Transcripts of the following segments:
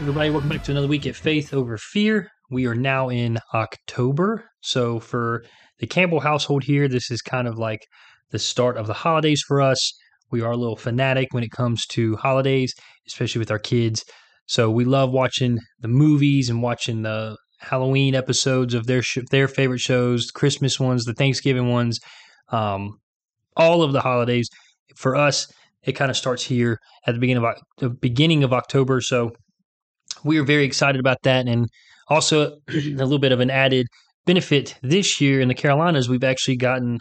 Everybody, welcome back to another week at Faith Over Fear. We are now in October. So, for the Campbell household here, this is kind of like the start of the holidays for us. We are a little fanatic when it comes to holidays, especially with our kids. So, we love watching the movies and watching the Halloween episodes of their sh- their favorite shows, Christmas ones, the Thanksgiving ones, um, all of the holidays. For us, it kind of starts here at the beginning of the beginning of October. So we are very excited about that. And also, a little bit of an added benefit this year in the Carolinas, we've actually gotten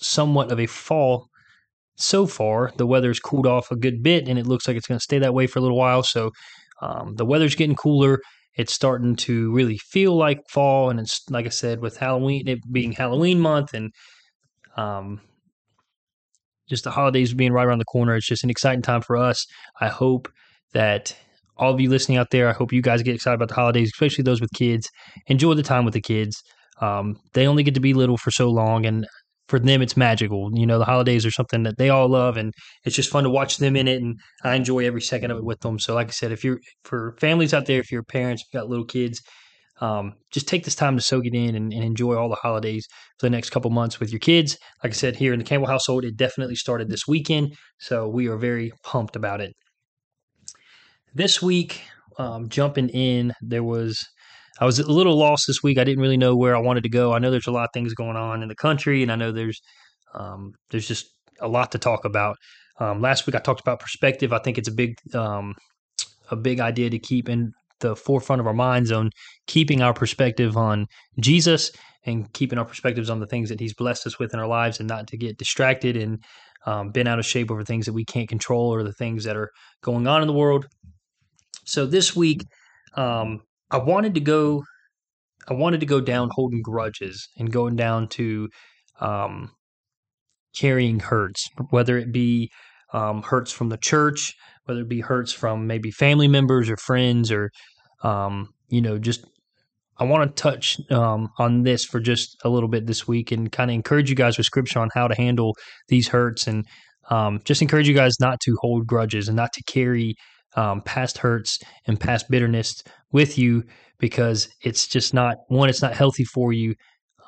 somewhat of a fall so far. The weather's cooled off a good bit, and it looks like it's going to stay that way for a little while. So, um, the weather's getting cooler. It's starting to really feel like fall, and it's like I said, with Halloween it being Halloween month, and um, just the holidays being right around the corner. It's just an exciting time for us. I hope that all of you listening out there, I hope you guys get excited about the holidays, especially those with kids. Enjoy the time with the kids. Um, they only get to be little for so long, and for them, it's magical. You know, the holidays are something that they all love, and it's just fun to watch them in it. And I enjoy every second of it with them. So, like I said, if you're for families out there, if you're parents, you've got little kids, um, just take this time to soak it in and, and, enjoy all the holidays for the next couple months with your kids. Like I said, here in the Campbell household, it definitely started this weekend, so we are very pumped about it. This week, um, jumping in, there was I was a little lost this week. I didn't really know where I wanted to go. I know there's a lot of things going on in the country, and I know there's um, there's just a lot to talk about. Um, last week I talked about perspective. I think it's a big um, a big idea to keep in the forefront of our minds on keeping our perspective on Jesus and keeping our perspectives on the things that He's blessed us with in our lives, and not to get distracted and um, bent out of shape over things that we can't control or the things that are going on in the world. So this week, um, I wanted to go. I wanted to go down holding grudges and going down to um, carrying hurts, whether it be um, hurts from the church, whether it be hurts from maybe family members or friends, or um, you know, just I want to touch um, on this for just a little bit this week and kind of encourage you guys with scripture on how to handle these hurts and um, just encourage you guys not to hold grudges and not to carry um, past hurts and past bitterness with you because it's just not one it's not healthy for you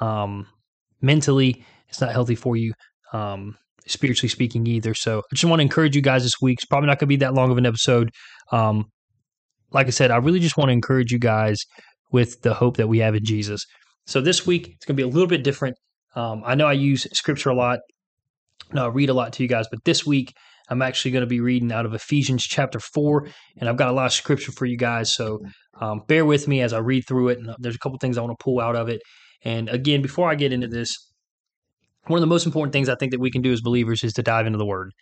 um, mentally it's not healthy for you um, spiritually speaking either. So i just want to encourage you guys this week. It's probably not going to be that long of an episode. Um, like i said i really just want to encourage you guys with the hope that we have in jesus. So this week it's going to be a little bit different. Um, i know i use scripture a lot. No, I read a lot to you guys, but this week I'm actually going to be reading out of Ephesians chapter 4, and I've got a lot of scripture for you guys. So um, bear with me as I read through it. And there's a couple things I want to pull out of it. And again, before I get into this, one of the most important things I think that we can do as believers is to dive into the Word.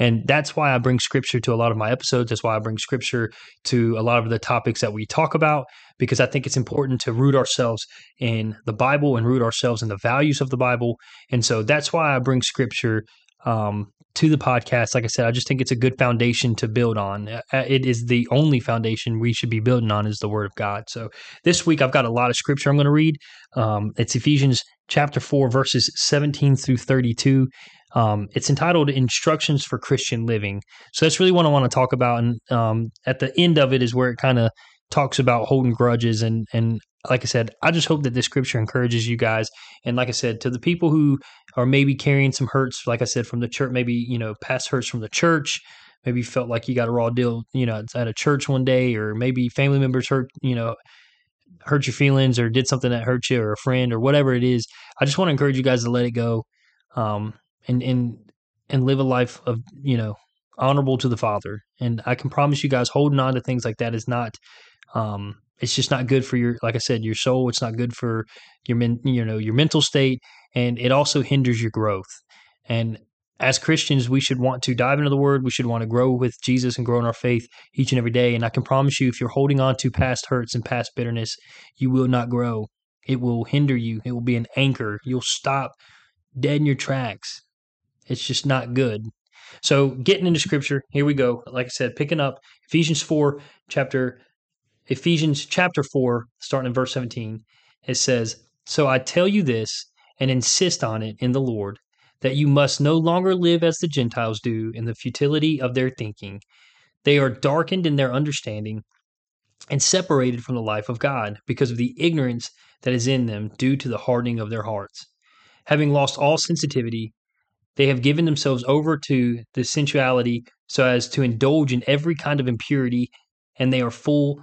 And that's why I bring scripture to a lot of my episodes. That's why I bring scripture to a lot of the topics that we talk about, because I think it's important to root ourselves in the Bible and root ourselves in the values of the Bible. And so that's why I bring scripture um, to the podcast. Like I said, I just think it's a good foundation to build on. Uh, uh, it is the only foundation we should be building on is the Word of God. So this week I've got a lot of scripture I'm going to read. Um, it's Ephesians chapter four, verses 17 through 32. Um, it's entitled "Instructions for Christian Living." So that's really what I want to talk about. And um, at the end of it is where it kind of talks about holding grudges and and like I said, I just hope that this scripture encourages you guys. And like I said, to the people who are maybe carrying some hurts, like I said, from the church, maybe, you know, past hurts from the church, maybe you felt like you got a raw deal, you know, at a church one day, or maybe family members hurt, you know, hurt your feelings or did something that hurt you or a friend or whatever it is. I just want to encourage you guys to let it go. Um, and, and, and live a life of, you know, honorable to the Father. And I can promise you guys, holding on to things like that is not, um, it's just not good for your like i said your soul it's not good for your men you know your mental state and it also hinders your growth. And as christians we should want to dive into the word we should want to grow with jesus and grow in our faith each and every day and i can promise you if you're holding on to past hurts and past bitterness you will not grow. It will hinder you it will be an anchor you'll stop dead in your tracks. It's just not good. So getting into scripture here we go like i said picking up ephesians 4 chapter Ephesians chapter 4, starting in verse 17, it says, So I tell you this and insist on it in the Lord that you must no longer live as the Gentiles do in the futility of their thinking. They are darkened in their understanding and separated from the life of God because of the ignorance that is in them due to the hardening of their hearts. Having lost all sensitivity, they have given themselves over to the sensuality so as to indulge in every kind of impurity, and they are full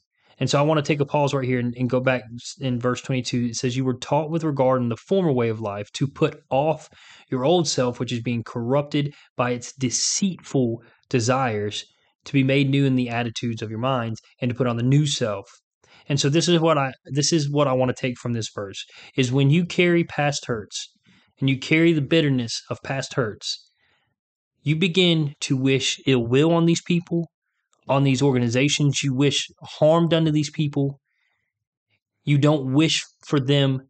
And so I want to take a pause right here and, and, go back in verse 22. It says, You were taught with regard in the former way of life to put off your old self, which is being corrupted by its deceitful desires, to be made new in the attitudes of your minds, and to put on the new self. And so this is what I this is what I want to take from this verse is when you carry past hurts and you carry the bitterness of past hurts, you begin to wish ill will on these people on these organizations. You wish harm done to these people. You don't wish for them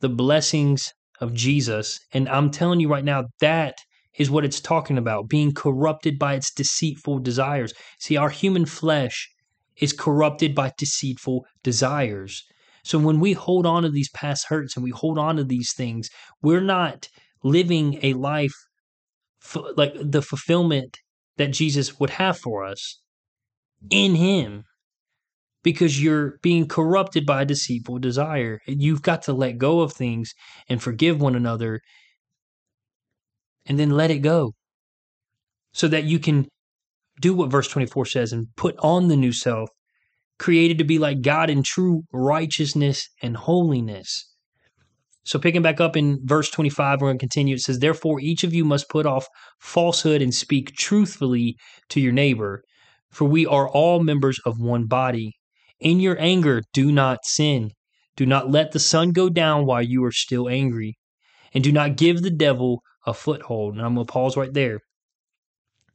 the blessings of Jesus. And I'm telling you right now, that is what it's talking about being corrupted by its deceitful desires. See, our human flesh is corrupted by deceitful desires. So when we hold on to these past hurts and we hold on to these things, we're not living a life like the fulfillment that Jesus would have for us in Him because you're being corrupted by deceitful desire. You've got to let go of things and forgive one another and then let it go so that you can do what verse 24 says and put on the new self, created to be like God in true righteousness and holiness. So, picking back up in verse 25, we're going to continue. It says, Therefore, each of you must put off falsehood and speak truthfully to your neighbor, for we are all members of one body. In your anger, do not sin. Do not let the sun go down while you are still angry. And do not give the devil a foothold. And I'm going to pause right there.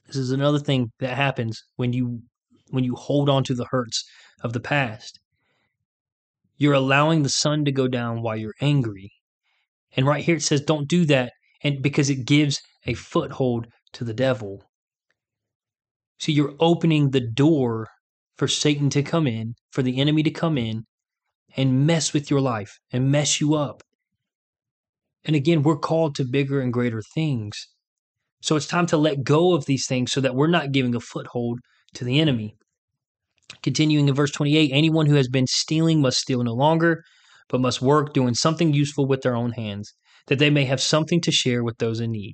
This is another thing that happens when you when you hold on to the hurts of the past. You're allowing the sun to go down while you're angry. And right here it says don't do that and because it gives a foothold to the devil. So you're opening the door for Satan to come in, for the enemy to come in and mess with your life and mess you up. And again, we're called to bigger and greater things. So it's time to let go of these things so that we're not giving a foothold to the enemy. Continuing in verse 28 anyone who has been stealing must steal no longer, but must work doing something useful with their own hands, that they may have something to share with those in need.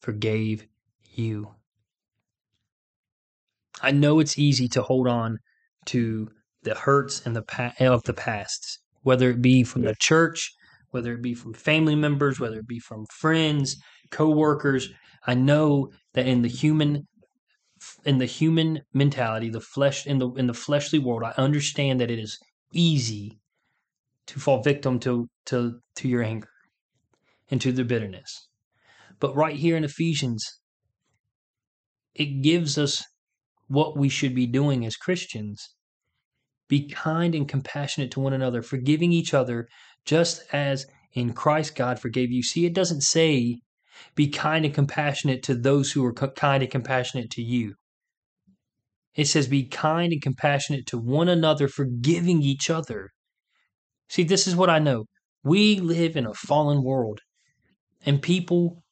forgave you. I know it's easy to hold on to the hurts and the pa- eh, of the past, whether it be from the church, whether it be from family members, whether it be from friends, coworkers. I know that in the human in the human mentality, the flesh in the in the fleshly world, I understand that it is easy to fall victim to to to your anger and to the bitterness. But right here in Ephesians, it gives us what we should be doing as Christians. Be kind and compassionate to one another, forgiving each other, just as in Christ God forgave you. See, it doesn't say be kind and compassionate to those who are kind and compassionate to you. It says be kind and compassionate to one another, forgiving each other. See, this is what I know. We live in a fallen world, and people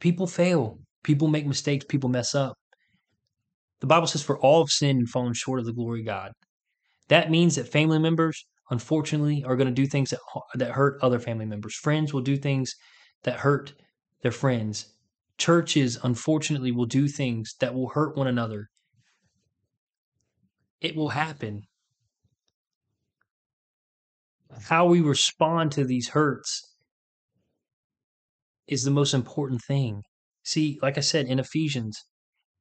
people fail. People make mistakes, people mess up. The Bible says, For all have sinned and fallen short of the glory of God. That means that family members, unfortunately, are going to do things that, that hurt other family members. Friends will do things that hurt their friends. Churches, unfortunately, will do things that will hurt one another. It will happen. How we respond to these hurts is the most important thing. See, like I said in Ephesians,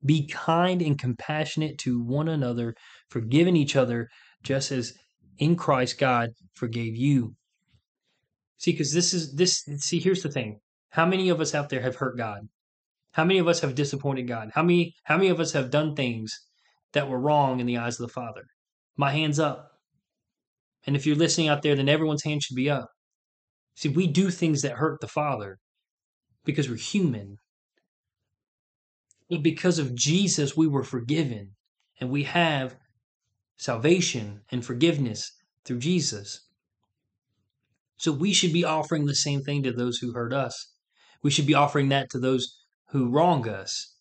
be kind and compassionate to one another, forgiving each other, just as in Christ God forgave you. See, because this is this. See, here's the thing: how many of us out there have hurt God? How many of us have disappointed God? How many? How many of us have done things that were wrong in the eyes of the Father? My hands up. And if you're listening out there, then everyone's hand should be up. See, we do things that hurt the Father because we're human. But because of Jesus, we were forgiven, and we have salvation and forgiveness through Jesus. So we should be offering the same thing to those who hurt us. We should be offering that to those who wrong us.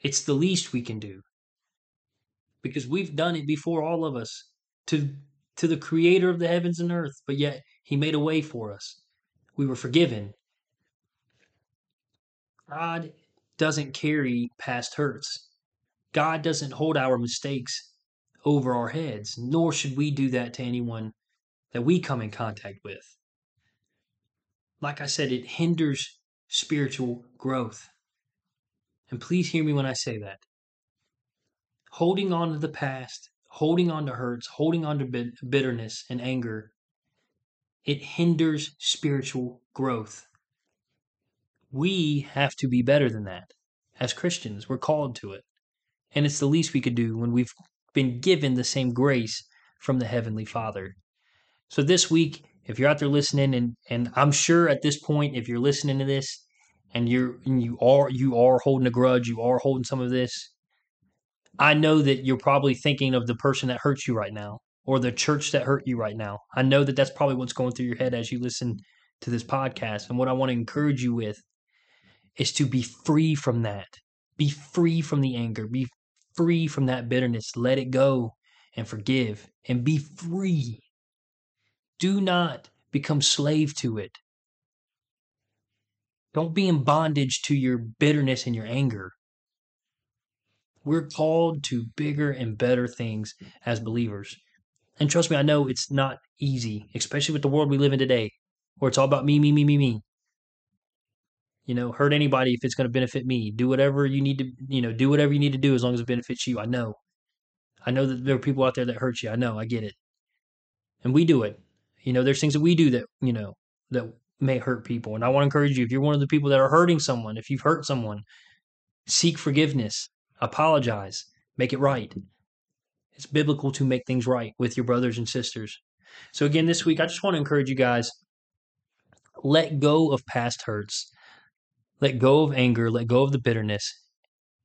It's the least we can do. Because we've done it before, all of us, to, to the creator of the heavens and earth, but yet he made a way for us. We were forgiven. God doesn't carry past hurts. God doesn't hold our mistakes over our heads, nor should we do that to anyone that we come in contact with. Like I said, it hinders spiritual growth. And please hear me when I say that. Holding on to the past, holding on to hurts, holding on to bitterness and anger, it hinders spiritual growth. We have to be better than that. As Christians, we're called to it. And it's the least we could do when we've been given the same grace from the Heavenly Father. So this week, if you're out there listening, and and I'm sure at this point, if you're listening to this, and you're and you are you are holding a grudge, you are holding some of this. I know that you're probably thinking of the person that hurt you right now, or the church that hurt you right now. I know that that's probably what's going through your head as you listen to this podcast. And what I want to encourage you with is to be free from that. Be free from the anger. Be free from that bitterness. Let it go and forgive and be free. Do not become slave to it. Don't be in bondage to your bitterness and your anger. We're called to bigger and better things as believers. And trust me, I know it's not easy, especially with the world we live in today, where it's all about me, me, me, me, me you know, hurt anybody if it's going to benefit me. Do whatever you need to, you know, do whatever you need to do as long as it benefits you. I know. I know that there are people out there that hurt you. I know. I get it. And we do it. You know, there's things that we do that, you know, that may hurt people. And I want to encourage you if you're one of the people that are hurting someone, if you've hurt someone, seek forgiveness, apologize, make it right. It's biblical to make things right with your brothers and sisters. So, again, this week, I just want to encourage you guys let go of past hurts let go of anger, let go of the bitterness,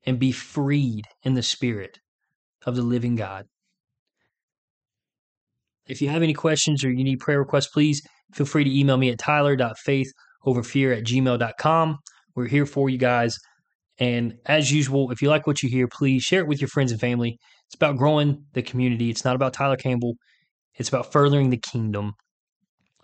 and be freed in the spirit of the living God. If you have any questions or you need prayer requests, please feel free to email me at tyler.faithoverfear at gmail.com. We're here for you guys. And as usual, if you like what you hear, please share it with your friends and family. It's about growing the community. It's not about Tyler Campbell. It's about furthering the kingdom.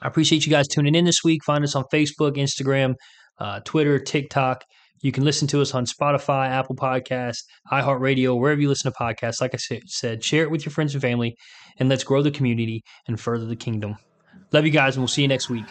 I appreciate you guys tuning in this week. Find us on Facebook, Instagram, uh, Twitter, TikTok. You can listen to us on Spotify, Apple Podcasts, iHeartRadio, wherever you listen to podcasts. Like I said, share it with your friends and family, and let's grow the community and further the kingdom. Love you guys, and we'll see you next week.